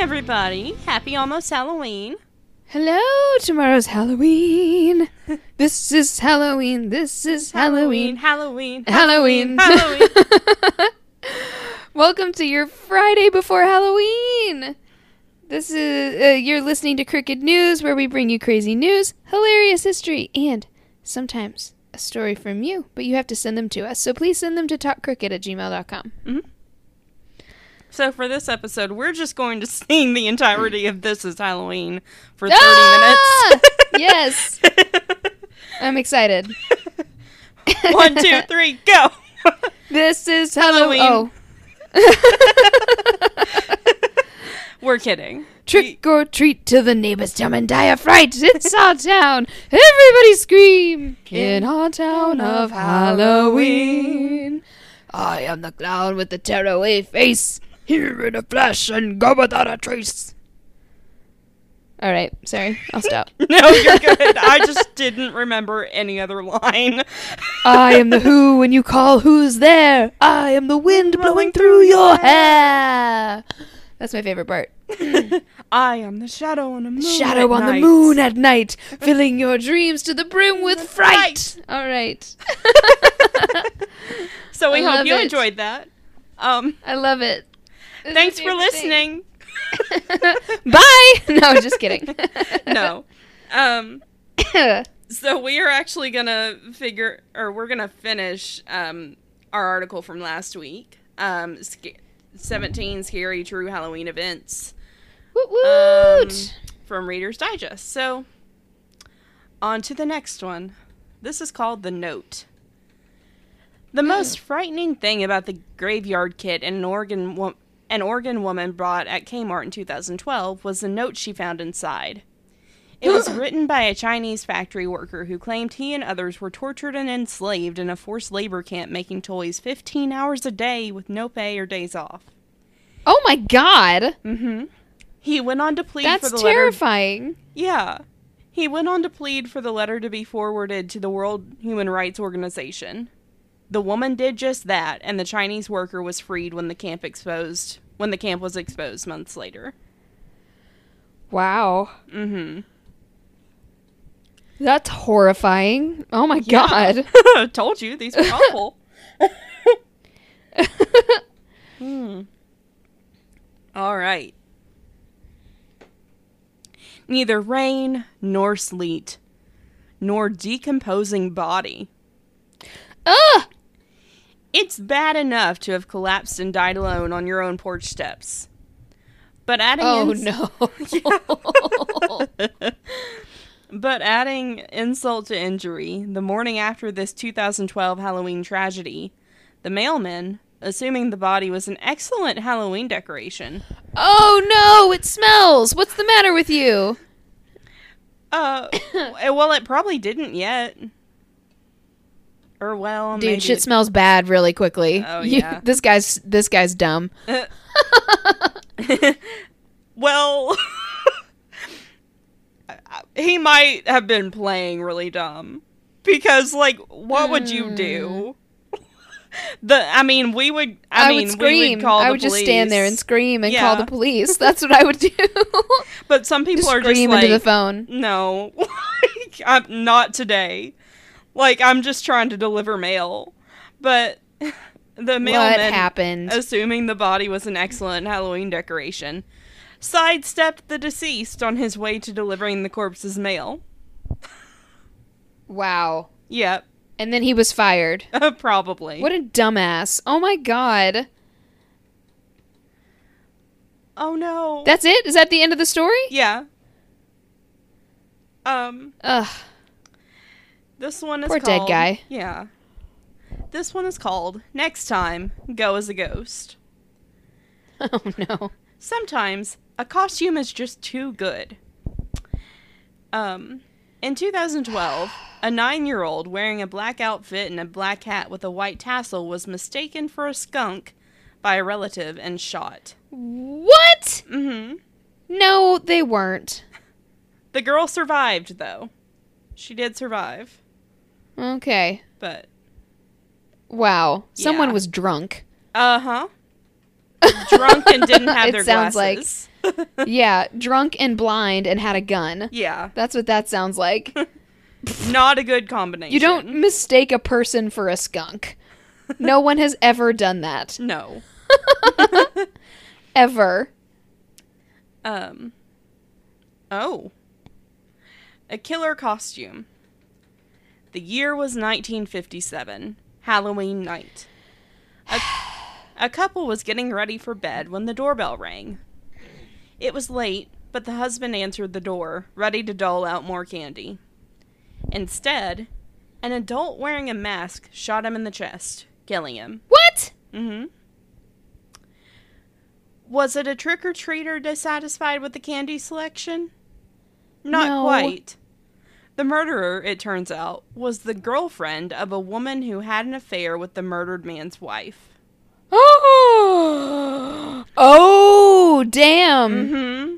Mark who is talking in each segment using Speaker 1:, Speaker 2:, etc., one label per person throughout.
Speaker 1: Everybody. Happy almost Halloween.
Speaker 2: Hello, tomorrow's Halloween. This is Halloween. This is Halloween.
Speaker 1: Halloween.
Speaker 2: Halloween.
Speaker 1: Halloween.
Speaker 2: Welcome to your Friday before Halloween. This is uh, you're listening to Crooked News, where we bring you crazy news, hilarious history, and sometimes a story from you. But you have to send them to us, so please send them to talkcrooked at gmail.com.
Speaker 1: so, for this episode, we're just going to sing the entirety of This is Halloween for 30
Speaker 2: Ah! yes, I'm excited.
Speaker 1: One, two, three, go.
Speaker 2: This is
Speaker 1: Halloween.
Speaker 2: Halloween. Oh.
Speaker 1: we're kidding.
Speaker 2: Trick or treat till the neighbors come and die of fright. It's our town. Everybody scream in our town of Halloween. I am the clown with the tearaway face. Here in a flash and go without a trace. All right, sorry. I'll stop.
Speaker 1: No, you're good. I just didn't remember any other line.
Speaker 2: I am the who when you call who's there. I am the wind blowing through your hair. That's my favorite part.
Speaker 1: I am the shadow on the moon.
Speaker 2: Shadow
Speaker 1: at
Speaker 2: on the
Speaker 1: night.
Speaker 2: moon at night, filling your dreams to the brim with fright. All right.
Speaker 1: So we
Speaker 2: I
Speaker 1: hope you
Speaker 2: it.
Speaker 1: enjoyed that. Um,
Speaker 2: I love it. It's my
Speaker 1: thanks for listening.
Speaker 2: Bye. No, just kidding.
Speaker 1: no. Um, so we are actually gonna figure, or we're gonna finish um, our article from last week. Um, sca- 17 scary true Halloween events
Speaker 2: woot
Speaker 1: um,
Speaker 2: woot.
Speaker 1: from Reader's Digest. So on to the next one. This is called The Note. The most frightening thing about the graveyard kit an Oregon wo- an Oregon woman bought at Kmart in 2012 was the note she found inside. It was written by a Chinese factory worker who claimed he and others were tortured and enslaved in a forced labor camp making toys 15 hours a day with no pay or days off.
Speaker 2: oh my god.
Speaker 1: Mm-hmm. He went on to plead
Speaker 2: That's
Speaker 1: for the letter
Speaker 2: terrifying.
Speaker 1: yeah. He went on to plead for the letter to be forwarded to the World Human Rights Organization. The woman did just that, and the Chinese worker was freed when the camp exposed when the camp was exposed months later.
Speaker 2: Wow.
Speaker 1: Mm-hmm.
Speaker 2: That's horrifying. Oh my god.
Speaker 1: Told you these were awful. hmm. All right. Neither rain nor sleet, nor decomposing body.
Speaker 2: Ugh.
Speaker 1: It's bad enough to have collapsed and died alone on your own porch steps. But adding
Speaker 2: Oh
Speaker 1: ins-
Speaker 2: no.
Speaker 1: But adding insult to injury, the morning after this 2012 Halloween tragedy, the mailman, assuming the body was an excellent Halloween decoration,
Speaker 2: oh no, it smells. What's the matter with you?
Speaker 1: uh, well, it probably didn't yet. Or well,
Speaker 2: Dude,
Speaker 1: maybe
Speaker 2: shit smells bad really quickly.
Speaker 1: Oh,
Speaker 2: You-
Speaker 1: yeah.
Speaker 2: this guy's this guy's dumb.
Speaker 1: well, he might have been playing really dumb because, like, what would you do? Hmm. The, I mean, we would. I,
Speaker 2: I,
Speaker 1: mean,
Speaker 2: would scream.
Speaker 1: we would call
Speaker 2: I would just stand there and scream and call the police. That's what I would do.
Speaker 1: But some people
Speaker 2: just
Speaker 1: are just
Speaker 2: scream
Speaker 1: like,
Speaker 2: into the phone.
Speaker 1: no, like, I'm not today. Like, I'm just trying to deliver mail. But the mailman What
Speaker 2: happened?
Speaker 1: assuming the body was an excellent Halloween decoration, sidestepped the deceased on his way to delivering the corpse's mail.
Speaker 2: wow.
Speaker 1: Yep,
Speaker 2: And then he was fired.
Speaker 1: probably.
Speaker 2: What a dumbass. Oh my god.
Speaker 1: Oh no.
Speaker 2: That's it? Is that the end of the story?
Speaker 1: yeah. Um,
Speaker 2: Ugh.
Speaker 1: This one is
Speaker 2: Poor dead
Speaker 1: called,
Speaker 2: guy.
Speaker 1: Yeah. This one is called Next Time Go as a Ghost.
Speaker 2: Oh no.
Speaker 1: Sometimes a costume is just too good. Um, in 2012, a nine year old wearing a black outfit and a black hat with a white tassel was mistaken for a skunk by a relative and shot.
Speaker 2: What?
Speaker 1: Hmm.
Speaker 2: No, they weren't.
Speaker 1: The girl survived, though. She did survive,
Speaker 2: Okay.
Speaker 1: but.
Speaker 2: Wow. Someone
Speaker 1: Yeah.
Speaker 2: was drunk.
Speaker 1: Uh huh. drunk and didn't have their
Speaker 2: sounds like-
Speaker 1: glasses.
Speaker 2: yeah, drunk and blind and had a gun.
Speaker 1: yeah,
Speaker 2: That's what that sounds like.
Speaker 1: not a good combination.
Speaker 2: You don't mistake a person for a skunk. No one has ever done that.
Speaker 1: No.
Speaker 2: Ever.
Speaker 1: Um. Oh. A killer costume. The year was 1957, Halloween night. A, a couple was getting ready for bed when the doorbell rang. It was late, but the husband answered the door, ready to dole out more candy. Instead, an adult wearing a mask shot him in the chest, killing him.
Speaker 2: What?
Speaker 1: Mm-hmm. Was it a trick or treater dissatisfied with the candy selection? Not
Speaker 2: No.
Speaker 1: quite. The murderer, it turns out, was the girlfriend of a woman who had an affair with the murdered man's wife.
Speaker 2: oh, damn.
Speaker 1: Mm-hmm.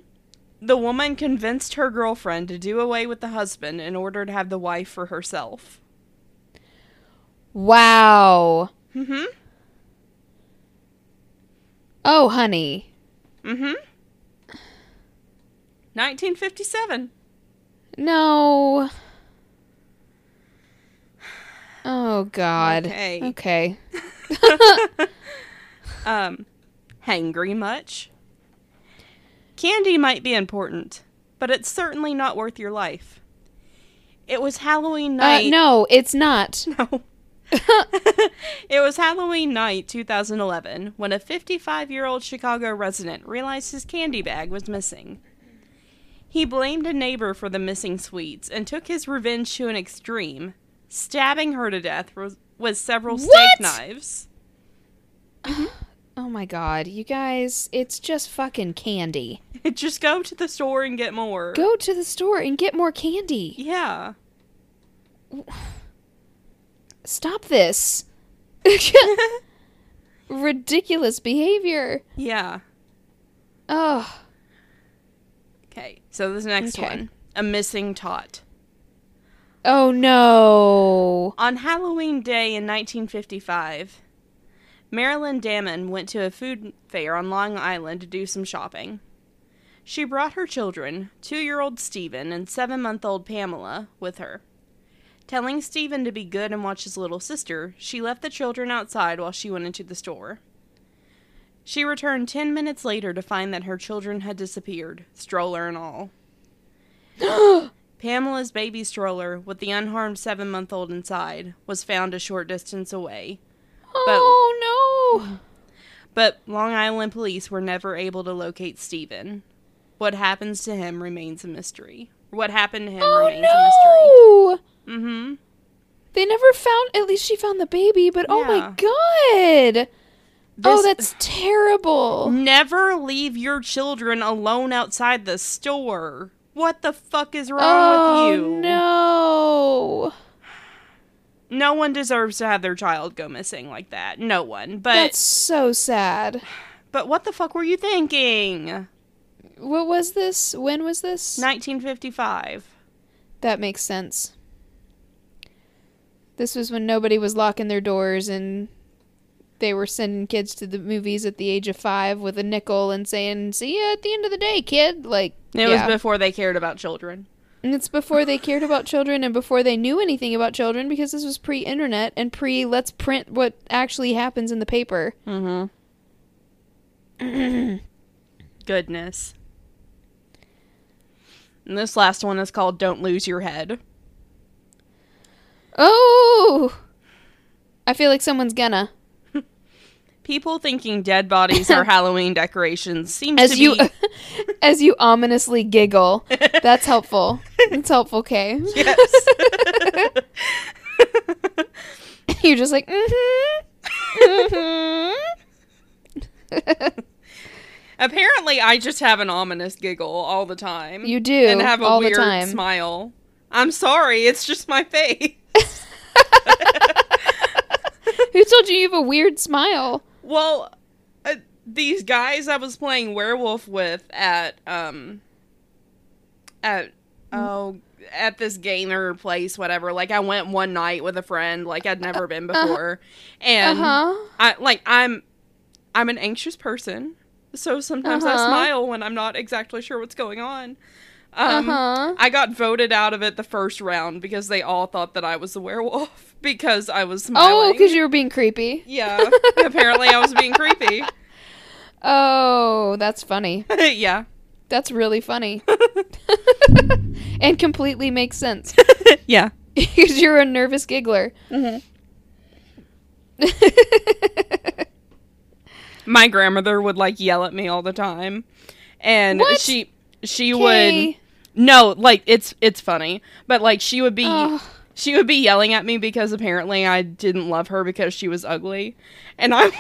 Speaker 1: The woman convinced her girlfriend to do away with the husband in order to have the wife for herself.
Speaker 2: Wow.
Speaker 1: Mm-hmm.
Speaker 2: Oh, honey.
Speaker 1: Mm-hmm. 1957.
Speaker 2: No. Oh, God.
Speaker 1: Okay.
Speaker 2: Okay.
Speaker 1: Um, hangry much? Candy might be important, but it's certainly not worth your life. It was Halloween
Speaker 2: Uh,
Speaker 1: night.
Speaker 2: no, it's not.
Speaker 1: No. it was Halloween night 2011 when a 55 year old Chicago resident realized his candy bag was missing. He blamed a neighbor for the missing sweets and took his revenge to an extreme, stabbing her to death with, several steak
Speaker 2: What?
Speaker 1: knives. Mm-hmm.
Speaker 2: Oh my god, you guys, it's just fucking candy.
Speaker 1: Just go to the store and get more.
Speaker 2: Go to the store and get more candy.
Speaker 1: Yeah.
Speaker 2: Stop this. Ridiculous behavior.
Speaker 1: Yeah.
Speaker 2: Oh,
Speaker 1: Okay. So this next
Speaker 2: Okay.
Speaker 1: one. A missing tot.
Speaker 2: oh no.
Speaker 1: On Halloween Day in 1955, Marilyn Damon went to a food fair on Long Island to do some shopping. She brought her children, two year old Stephen and seven month old Pamela, with her. Telling Stephen to be good and watch his little sister, she left the children outside while she went into the store. She returned ten minutes later to find that her children had disappeared, stroller and all. Pamela's baby stroller, with the unharmed seven month old inside, was found a short distance away.
Speaker 2: oh no.
Speaker 1: But Long Island police were never able to locate Stephen. What happens to him remains a mystery. What happened to him remains a
Speaker 2: Oh no.
Speaker 1: mystery. Mm hmm.
Speaker 2: They never found. At least she found the baby, but oh my god. Oh, that's terrible.
Speaker 1: Never leave your children alone outside the store. What the fuck is wrong
Speaker 2: oh
Speaker 1: with you?
Speaker 2: no.
Speaker 1: No one deserves to have their child go missing like that. No one. But
Speaker 2: That's so sad.
Speaker 1: but what the fuck were you thinking?
Speaker 2: What was this? When was this?
Speaker 1: 1955.
Speaker 2: That makes sense. This was when nobody was locking their doors and they were sending kids to the movies at the age of five with a nickel and saying, "See you at the end of the day, kid." Like
Speaker 1: It
Speaker 2: yeah.
Speaker 1: was before they cared about children.
Speaker 2: and it's before they cared about children and before they knew anything about children because this was pre-internet and pre let's print what actually happens in the paper.
Speaker 1: Mm-hmm. Goodness. And this last one is called Don't Lose Your Head.
Speaker 2: Oh, I feel like someone's gonna.
Speaker 1: People thinking dead bodies are Halloween decorations seems
Speaker 2: As
Speaker 1: to
Speaker 2: you,
Speaker 1: be
Speaker 2: as you ominously giggle, that's helpful. It's helpful, Kay.
Speaker 1: yes.
Speaker 2: You're just like, mm-hmm. mm-hmm.
Speaker 1: Apparently, I just have an ominous giggle all the time.
Speaker 2: You do,
Speaker 1: and have a weird smile. I'm sorry, it's just my face.
Speaker 2: Who told you you have a weird smile?
Speaker 1: Well, uh, these guys I was playing werewolf with at um at oh at this gamer place whatever like I went one night with a friend like I'd never been before and
Speaker 2: Uh huh.
Speaker 1: I like I'm I'm an anxious person, so sometimes I
Speaker 2: Uh-huh.
Speaker 1: smile when I'm not exactly sure what's going on. Um,
Speaker 2: Uh-huh.
Speaker 1: I got voted out of it the first round because they all thought that I was the werewolf because I was smiling.
Speaker 2: Oh, because you were being creepy.
Speaker 1: yeah. apparently, I was being creepy.
Speaker 2: Oh, that's funny.
Speaker 1: yeah.
Speaker 2: That's really funny. and completely makes sense.
Speaker 1: Yeah.
Speaker 2: Because you're a nervous giggler.
Speaker 1: My grandmother would like yell at me all the time, and
Speaker 2: What?
Speaker 1: she she would. No like it's it's funny, but like she would be
Speaker 2: Ugh.
Speaker 1: she would be yelling at me because apparently I didn't love her because she was ugly, and I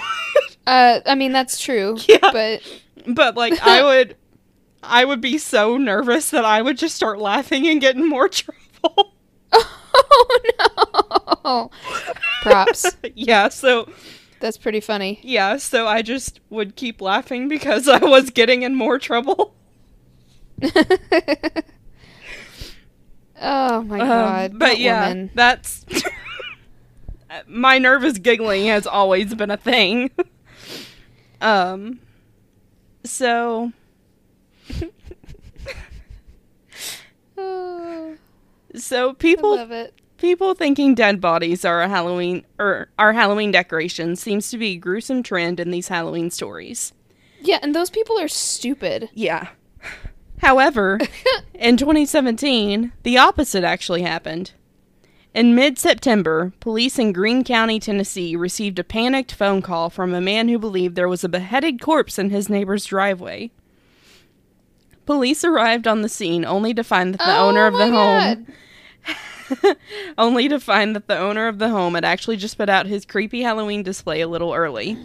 Speaker 2: Uh, I mean that's true.
Speaker 1: Yeah.
Speaker 2: But
Speaker 1: but like I would I would be so nervous that I would just start laughing and get in more trouble.
Speaker 2: oh no. Props.
Speaker 1: yeah, so
Speaker 2: That's pretty funny.
Speaker 1: yeah, so I just would keep laughing because I was getting in more trouble.
Speaker 2: oh my
Speaker 1: Um,
Speaker 2: god.
Speaker 1: but
Speaker 2: that
Speaker 1: yeah,
Speaker 2: woman.
Speaker 1: that's my nervous giggling has always been a thing. um, so
Speaker 2: Oh,
Speaker 1: so people
Speaker 2: love it.
Speaker 1: people thinking dead bodies are a Halloween or are Halloween decorations seems to be a gruesome trend in these Halloween stories.
Speaker 2: Yeah, and those people are stupid.
Speaker 1: Yeah. However, in 2017, the opposite actually happened. In mid September, police in Greene County, Tennessee received a panicked phone call from a man who believed there was a beheaded corpse in his neighbor's driveway. Police arrived on the scene only to find that the
Speaker 2: oh
Speaker 1: owner of the home only to find that the owner of the home had actually just put out his creepy Halloween display a little early.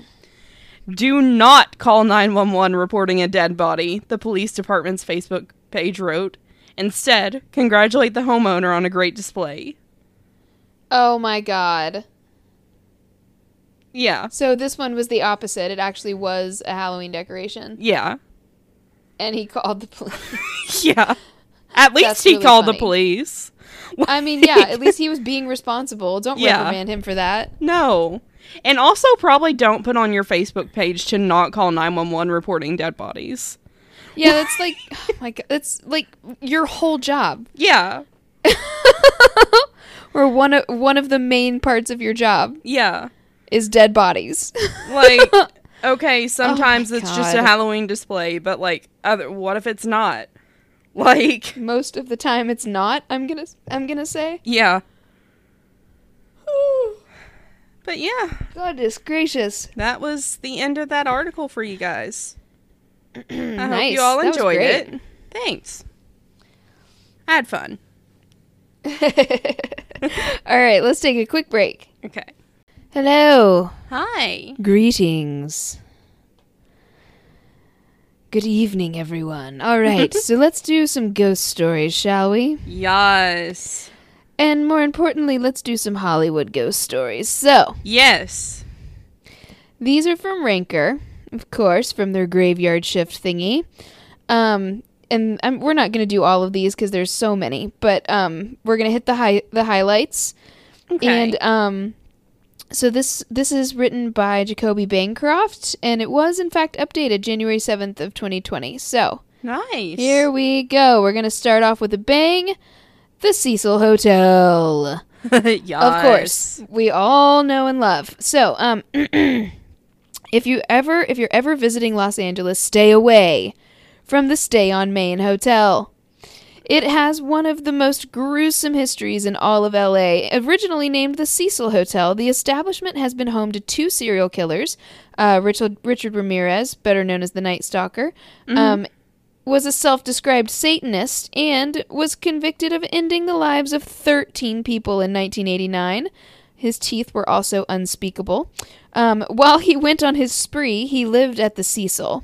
Speaker 1: Do not call 911 reporting a dead body, the police department's Facebook page wrote. Instead, congratulate the homeowner on a great display.
Speaker 2: Oh my god.
Speaker 1: Yeah.
Speaker 2: So this one was the opposite. It actually was a Halloween decoration.
Speaker 1: Yeah.
Speaker 2: And he called the police.
Speaker 1: Yeah. At least
Speaker 2: That's
Speaker 1: he
Speaker 2: really
Speaker 1: called the
Speaker 2: funny.
Speaker 1: police.
Speaker 2: I mean, yeah, at least he was being responsible. Don't
Speaker 1: Yeah.
Speaker 2: reprimand him for that.
Speaker 1: No. And also probably don't put on your Facebook page to not call 911 reporting dead bodies.
Speaker 2: Yeah, that's like, oh my god, that's like your whole job,
Speaker 1: Yeah.
Speaker 2: or one of one of the main parts of your job
Speaker 1: Yeah.
Speaker 2: is dead bodies.
Speaker 1: Like okay, sometimes it's just a Halloween display, but like other what if it's not? Like
Speaker 2: Most of the time, it's not. I'm gonna, I'm gonna say.
Speaker 1: yeah. But yeah,
Speaker 2: Goodness gracious!
Speaker 1: that was the end of that article for you guys. I hope
Speaker 2: Nice.
Speaker 1: you all enjoyed it. Thanks. I had fun.
Speaker 2: All right, let's take a quick break.
Speaker 1: Okay.
Speaker 2: Hello.
Speaker 1: Hi.
Speaker 2: Greetings. Good evening, everyone. All right, so let's do some ghost stories, shall we?
Speaker 1: Yes.
Speaker 2: And more importantly, let's do some Hollywood ghost stories. So,
Speaker 1: Yes.
Speaker 2: these are from Ranker, of course, from their graveyard shift thingy. Um, and um, we're not going to do all of these because there's so many, but um, we're going to hit the high the highlights.
Speaker 1: Okay.
Speaker 2: And um, so this this is written by Jacoby Bancroft, and it was in fact updated January seventh of 2020. So
Speaker 1: nice.
Speaker 2: here we go. We're gonna start off with a bang. The Cecil Hotel. Of course, we all know and love. So, um, if you ever, if you're ever visiting Los Angeles, stay away from the Stay on Main Hotel. It has one of the most gruesome histories in all of LA. Originally named the Cecil Hotel, the establishment has been home to two serial killers. Uh, Richard, Richard Ramirez, better known as the Night Stalker, um, was a self described Satanist and was convicted of ending the lives of 13 people in 1989. His teeth were also unspeakable. Um, while he went on his spree, he lived at the Cecil.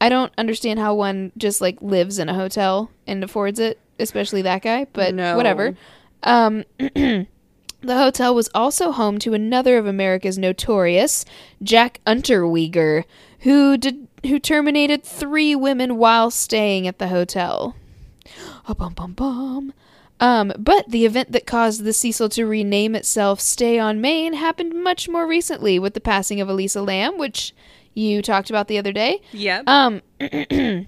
Speaker 2: I don't understand how one just like lives in a hotel and affords it, especially that guy, but
Speaker 1: No.
Speaker 2: whatever. Um, the hotel was also home to another of America's notorious, Jack Unterweger, who did who terminated three women while staying at the hotel. Oh, bum, bum, bum. Um, but the event that caused the Cecil to rename itself Stay on Main happened much more recently with the passing of Elisa Lam, which you talked about the other day.
Speaker 1: Yep.
Speaker 2: Um,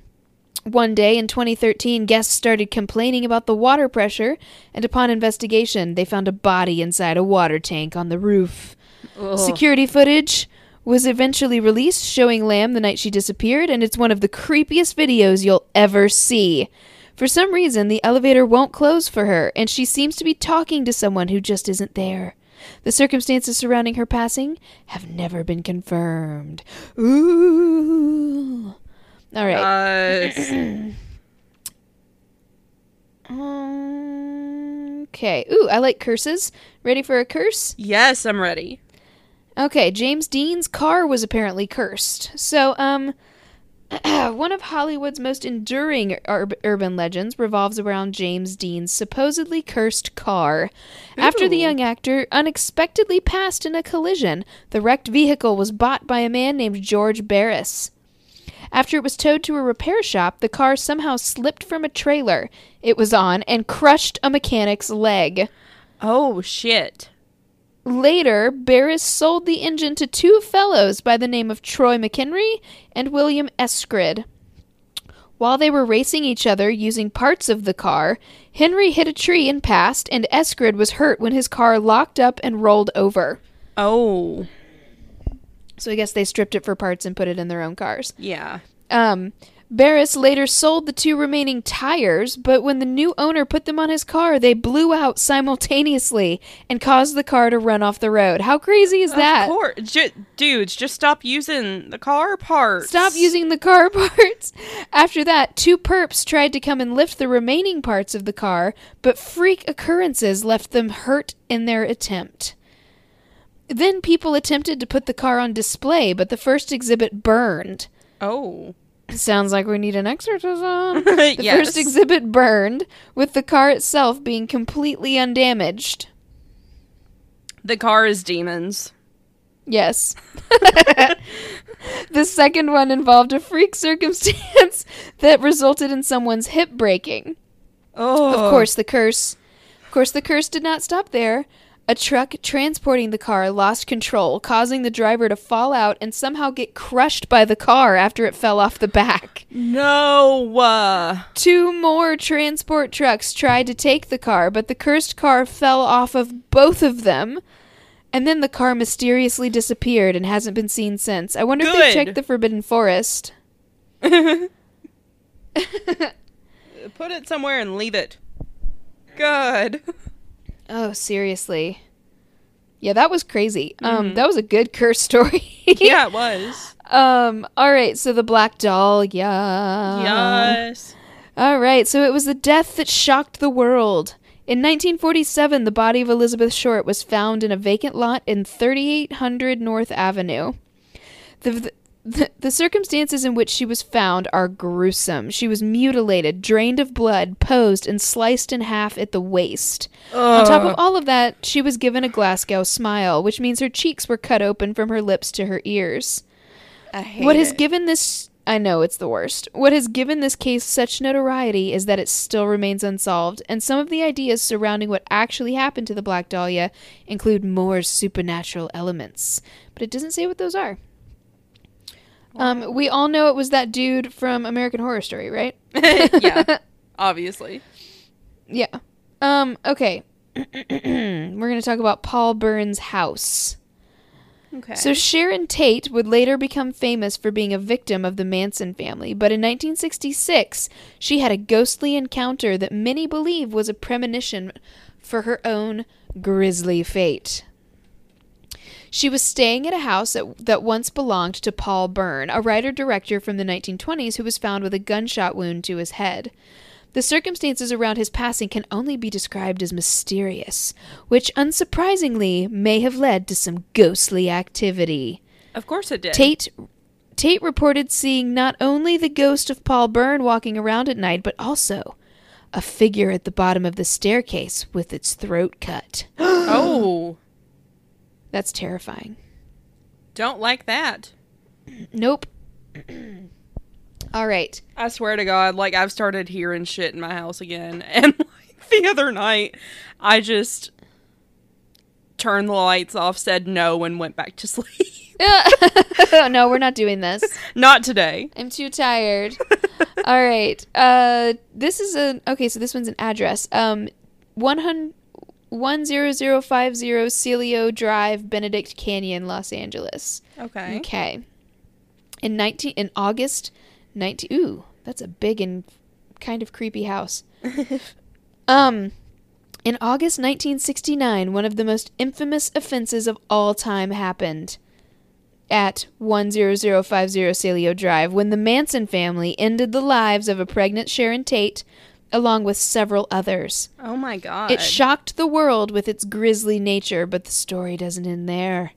Speaker 2: one day in 2013, guests started complaining about the water pressure, and upon investigation, they found a body inside a water tank on the roof.
Speaker 1: Ugh.
Speaker 2: Security footage was eventually released showing Lam the night she disappeared, and it's one of the creepiest videos you'll ever see. For some reason, the elevator won't close for her, and she seems to be talking to someone who just isn't there. The circumstances surrounding her passing have never been confirmed. Ooh. All right. Um, Okay. Ooh, I like curses. Ready for a curse?
Speaker 1: yes, I'm ready.
Speaker 2: Okay, James Dean's car was apparently cursed. So, um, one of Hollywood's most enduring ur- urban legends revolves around James Dean's supposedly cursed car. After the young actor unexpectedly passed in a collision, the wrecked vehicle was bought by a man named George Barris. After it was towed to a repair shop, the car somehow slipped from a trailer it was on and crushed a mechanic's leg.
Speaker 1: Oh shit.
Speaker 2: Later, Barris sold the engine to two fellows by the name of Troy McHenry and William Eschrid. While they were racing each other using parts of the car, Henry hit a tree and passed, and Eschrid was hurt when his car locked up and rolled over.
Speaker 1: Oh
Speaker 2: So I guess they stripped it for parts and put it in their own cars.
Speaker 1: yeah.
Speaker 2: Um, Barris later sold the two remaining tires, but when the new owner put them on his car, they blew out simultaneously and caused the car to run off the road. How crazy is that?
Speaker 1: Of course, Ju- dudes, just stop using the car parts.
Speaker 2: Stop using the car parts. After that, two perps tried to come and lift the remaining parts of the car, but freak occurrences left them hurt in their attempt. Then people attempted to put the car on display, but the first exhibit burned.
Speaker 1: Oh.
Speaker 2: Sounds like we need an exorcism. The
Speaker 1: yes.
Speaker 2: first exhibit burned, with the car itself being completely undamaged.
Speaker 1: the car is demons.
Speaker 2: Yes. the second one involved a freak circumstance that resulted in someone's hip breaking.
Speaker 1: Oh.
Speaker 2: Of course, the curse. Of course, the curse did not stop there. A truck transporting the car lost control, causing the driver to fall out and somehow get crushed by the car after it fell off the back.
Speaker 1: No. Uh,
Speaker 2: Two more transport trucks tried to take the car, but the cursed car fell off of both of them. And then the car mysteriously disappeared and hasn't been seen since. I wonder if they checked the Forbidden Forest.
Speaker 1: put it somewhere and leave it. Good.
Speaker 2: Oh, seriously. Yeah, that was crazy. Um,
Speaker 1: Mhm.
Speaker 2: that was a good curse story.
Speaker 1: yeah, it was.
Speaker 2: Um, all right, so the Black Dahlia, yeah.
Speaker 1: yes.
Speaker 2: All right, so it was the death that shocked the world. In 1947, the body of Elizabeth Short was found in a vacant lot in 3800 Norton Avenue. The, the, the circumstances in which she was found are gruesome. She was mutilated, drained of blood, posed, and sliced in half at the waist. On top of all of that, she was given a Glasgow smile, which means her cheeks were cut open from her lips to her ears.
Speaker 1: I hate
Speaker 2: What has
Speaker 1: it.
Speaker 2: given this I know it's the worst. What has given this case such notoriety is that it still remains unsolved, and some of the ideas surrounding what actually happened to the Black Dahlia include more supernatural elements. But it doesn't say what those are. Um, we all know it was that dude from American Horror Story, right?
Speaker 1: yeah, obviously.
Speaker 2: Yeah. Um, okay. We're going to talk about Paul Bern's house.
Speaker 1: Okay.
Speaker 2: So Sharon Tate would later become famous for being a victim of the Manson family, but in 1966 she had a ghostly encounter that many believe was a premonition for her own grisly fate. She was staying at a house that, that once belonged to Paul Bern, a writer director from the 1920s who was found with a gunshot wound to his head. The circumstances around his passing can only be described as mysterious, which unsurprisingly may have led to some ghostly activity.
Speaker 1: of course it did.
Speaker 2: Tate Tate reported seeing not only the ghost of Paul Bern walking around at night, but also a figure at the bottom of the staircase with its throat cut.
Speaker 1: oh,
Speaker 2: That's terrifying.
Speaker 1: don't like that.
Speaker 2: Nope. All right.
Speaker 1: I swear to God, like I've started hearing shit in my house again, and like the the other night, I just turned the lights off, said no, and went back to sleep.
Speaker 2: no, we're not doing this.
Speaker 1: Not today.
Speaker 2: I'm too tired. All right. Uh, this is a okay. So this one's an address. Um, one hundred. 10050 Cielo Drive, Benedict Canyon, Los Angeles.
Speaker 1: Okay.
Speaker 2: Okay. In 19 in August 19 Ooh, that's a big and kind of creepy house. um in August 1969, one of the most infamous offenses of all time happened at 10050 Cielo Drive when the Manson family ended the lives of a pregnant Sharon Tate along with several others.
Speaker 1: Oh my god.
Speaker 2: It shocked the world with its grisly nature, but the story doesn't end there.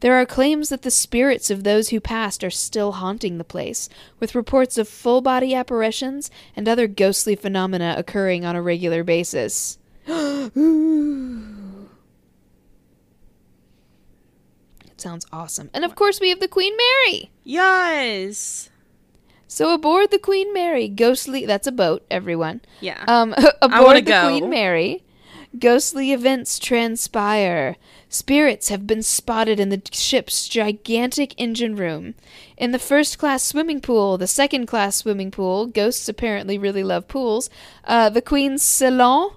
Speaker 2: There are claims that the spirits of those who passed are still haunting the place, with reports of full body apparitions and other ghostly phenomena occurring on a regular basis. it sounds awesome. And of course, we have the Queen Mary.
Speaker 1: yes.
Speaker 2: So aboard the Queen Mary, ghostly that's a boat, everyone.
Speaker 1: Yeah.
Speaker 2: Um aboard the
Speaker 1: go.
Speaker 2: Queen Mary, ghostly events transpire. Spirits have been spotted in the ship's gigantic engine room. In the first class swimming pool, the second class swimming pool, ghosts apparently really love pools, uh, the Queen's salon,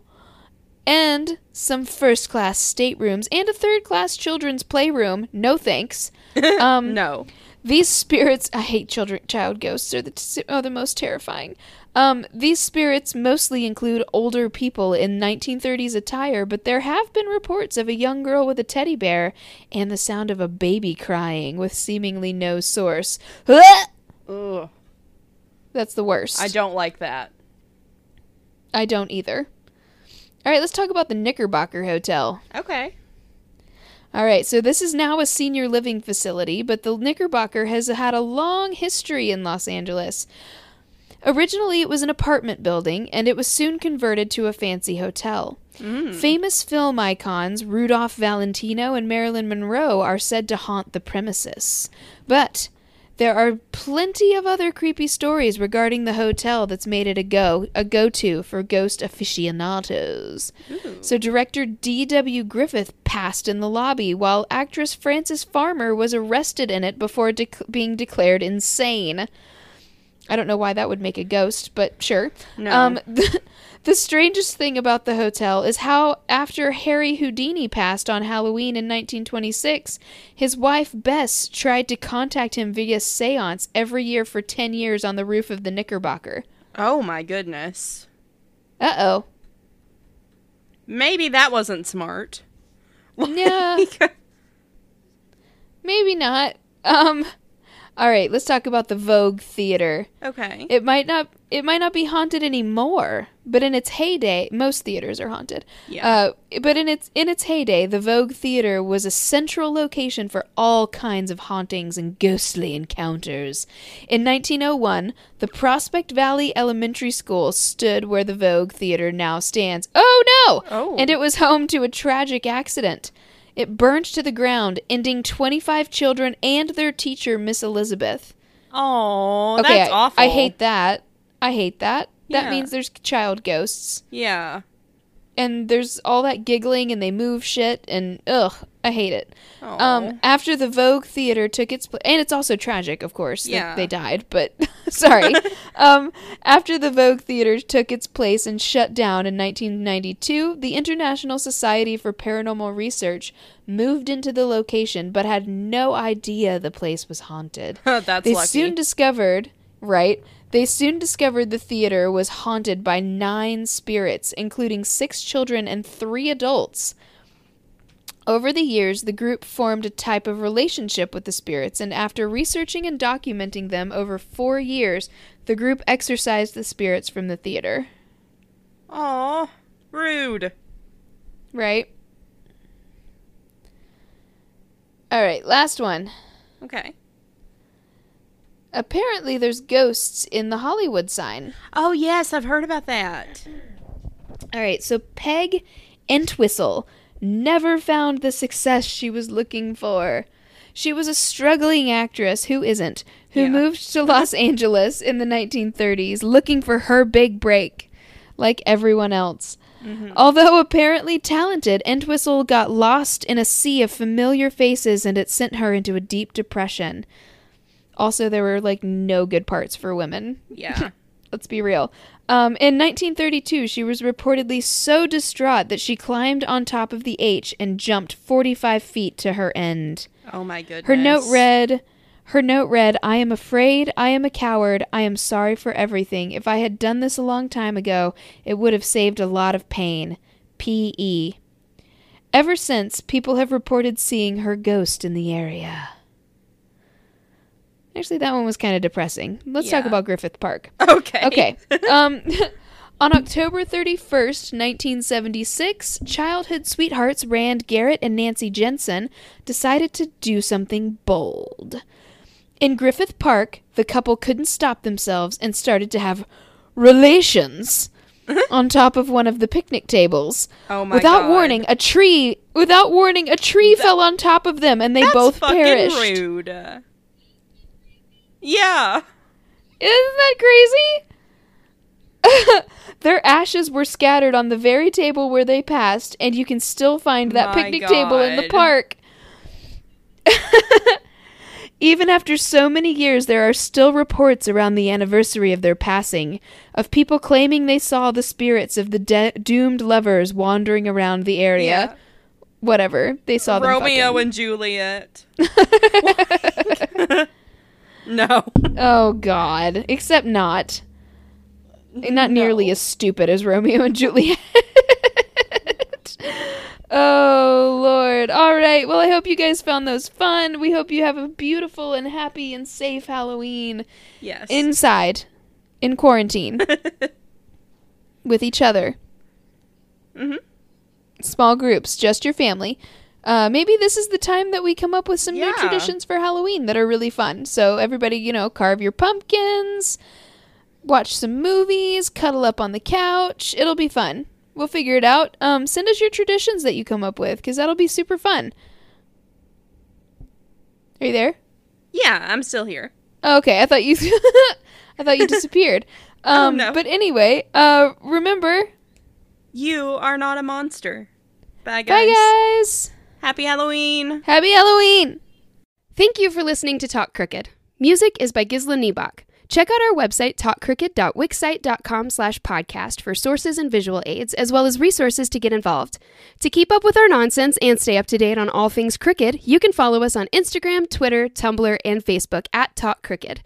Speaker 2: and some first class staterooms, and a third class children's playroom. No thanks. Um,
Speaker 1: no.
Speaker 2: These spirits, I hate children, child ghosts. Are the t- are the most terrifying. Um, these spirits mostly include older people in 1930s attire, but there have been reports of a young girl with a teddy bear and the sound of a baby crying with seemingly no source.
Speaker 1: Ugh.
Speaker 2: That's the worst.
Speaker 1: I don't like that.
Speaker 2: I don't either. All right, let's talk about the Knickerbocker Hotel.
Speaker 1: Okay.
Speaker 2: All right, so this is now a senior living facility, but the Knickerbocker has had a long history in Los Angeles. Originally, it was an apartment building, and it was soon converted to a fancy hotel. Mm. Famous film icons Rudolph Valentino and Marilyn Monroe are said to haunt the premises. But there are plenty of other creepy stories regarding the hotel that's made it a go a go-to for ghost aficionados. So director D.W. Griffith passed in the lobby while actress Frances Farmer was arrested in it before being declared insane. I don't know why that would make a ghost, but sure.
Speaker 1: No.
Speaker 2: Um, the, the strangest thing about the hotel is how, after Harry Houdini passed on Halloween in 1926, his wife Bess tried to contact him via seance every year for 10 years on the roof of the Knickerbocker.
Speaker 1: Oh my goodness.
Speaker 2: Uh oh.
Speaker 1: Maybe that wasn't smart.
Speaker 2: Yeah, maybe not. Um, all right, let's talk about the Vogue Theater.
Speaker 1: okay.
Speaker 2: It might not it might not be haunted anymore, but in its heyday, most theaters are haunted.
Speaker 1: Yeah.
Speaker 2: Uh, but in its in its heyday, the Vogue Theater was a central location for all kinds of hauntings and ghostly encounters. In 1901, the Prospect Valley Elementary School stood where the Vogue Theater now stands. Oh no!
Speaker 1: Oh.
Speaker 2: And it was home to a tragic accident. It burned to the ground, ending 25 children and their teacher, Miss Elizabeth.
Speaker 1: Oh,
Speaker 2: Okay,
Speaker 1: that's
Speaker 2: I-
Speaker 1: awful.
Speaker 2: I hate that. I hate that. That
Speaker 1: Yeah.
Speaker 2: means there's child ghosts.
Speaker 1: Yeah.
Speaker 2: And there's all that giggling and they move shit and ugh, I hate it.
Speaker 1: Oh.
Speaker 2: Um after the Vogue Theater took its place and it's also tragic, of course, that
Speaker 1: Yeah.
Speaker 2: they died, but sorry. um after the Vogue Theater took its place and shut down in 1992, the International Society for Paranormal Research moved into the location but had no idea the place was haunted.
Speaker 1: that's
Speaker 2: They
Speaker 1: lucky.
Speaker 2: soon discovered, right? They soon discovered the theater was haunted by nine spirits, including six children and three adults. Over the years, the group formed a type of relationship with the spirits, and after researching and documenting them over four years, the group exorcised the spirits from the theater.
Speaker 1: Aw, rude.
Speaker 2: Right? All right, last one.
Speaker 1: Okay.
Speaker 2: Apparently, there's ghosts in the Hollywood sign.
Speaker 1: Oh yes, I've heard about that.
Speaker 2: All right, so Peg Entwistle never found the success she was looking for. She was a struggling actress who isn't, who
Speaker 1: Yeah.
Speaker 2: moved to Los Angeles in the 1930s looking for her big break, like everyone else. Mm-hmm. Although apparently talented, Entwistle got lost in a sea of familiar faces and it sent her into a deep depression. Also, there were like no good parts for women.
Speaker 1: Yeah.
Speaker 2: Let's be real. Um, in 1932, she was reportedly so distraught that she climbed on top of the H and jumped 45 feet to her end.
Speaker 1: oh my goodness.
Speaker 2: Her note read, her note read, I am afraid, I am a coward, I am sorry for everything. If I had done this a long time ago, it would have saved a lot of pain. P.E. Ever since, people have reported seeing her ghost in the area. Actually, that one was kind of depressing. Let's talk about Griffith Park.
Speaker 1: Okay.
Speaker 2: Okay. um, on October 31st, 1976, childhood sweethearts Rand Garrett and Nancy Jensen decided to do something bold. In Griffith Park, the couple couldn't stop themselves and started to have relations on top of one of the picnic tables.
Speaker 1: Oh my
Speaker 2: without
Speaker 1: God.
Speaker 2: warning, a tree, without warning, a tree fell on top of them and they
Speaker 1: That's
Speaker 2: both
Speaker 1: fucking
Speaker 2: perished.
Speaker 1: rude. Yeah.
Speaker 2: Isn't that crazy? Their ashes were scattered on the very table where they passed, and you can still find that
Speaker 1: My
Speaker 2: picnic table in the park. Even after so many years, there are still reports around the anniversary of their passing of people claiming they saw the spirits of the de- doomed lovers wandering around the area. Whatever. They saw
Speaker 1: Romeo and Juliet. no.
Speaker 2: Oh God! Except not. Not nearly as stupid as Romeo and Juliet. oh Lord! All right. Well, I hope you guys found those fun. We hope you have a beautiful and happy and safe Halloween
Speaker 1: Yes.
Speaker 2: inside, in quarantine, with each other.
Speaker 1: Mhm.
Speaker 2: Small groups, just your family. Uh, maybe this is the time that we come up with some new traditions for Halloween that are really fun. So everybody, you know, carve your pumpkins, watch some movies, cuddle up on the couch. It'll be fun. We'll figure it out. Um, send us your traditions that you come up with because that'll be super fun. Are you there?
Speaker 1: yeah, I'm still here.
Speaker 2: Oh, okay, I thought you, I thought you disappeared.
Speaker 1: Oh,
Speaker 2: Um,
Speaker 1: no.
Speaker 2: But anyway, uh, remember,
Speaker 1: You are not a monster. Bye, guys.
Speaker 2: bye guys.
Speaker 1: Happy Halloween.
Speaker 2: Happy Halloween.
Speaker 3: Thank you for listening to Talk Crooked. Music is by Gisla Niebach. Check out our website, talkcrooked.wixsite.com slash podcast for sources and visual aids, as well as resources to get involved. To keep up with our nonsense and stay up to date on all things crooked, you can follow us on Instagram, Twitter, Tumblr, and Facebook at Talk Crooked.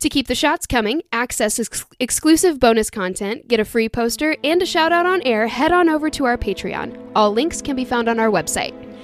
Speaker 3: To keep the shots coming, access ex- exclusive bonus content, get a free poster, and a shout out on air, head on over to our Patreon. All links can be found on our website.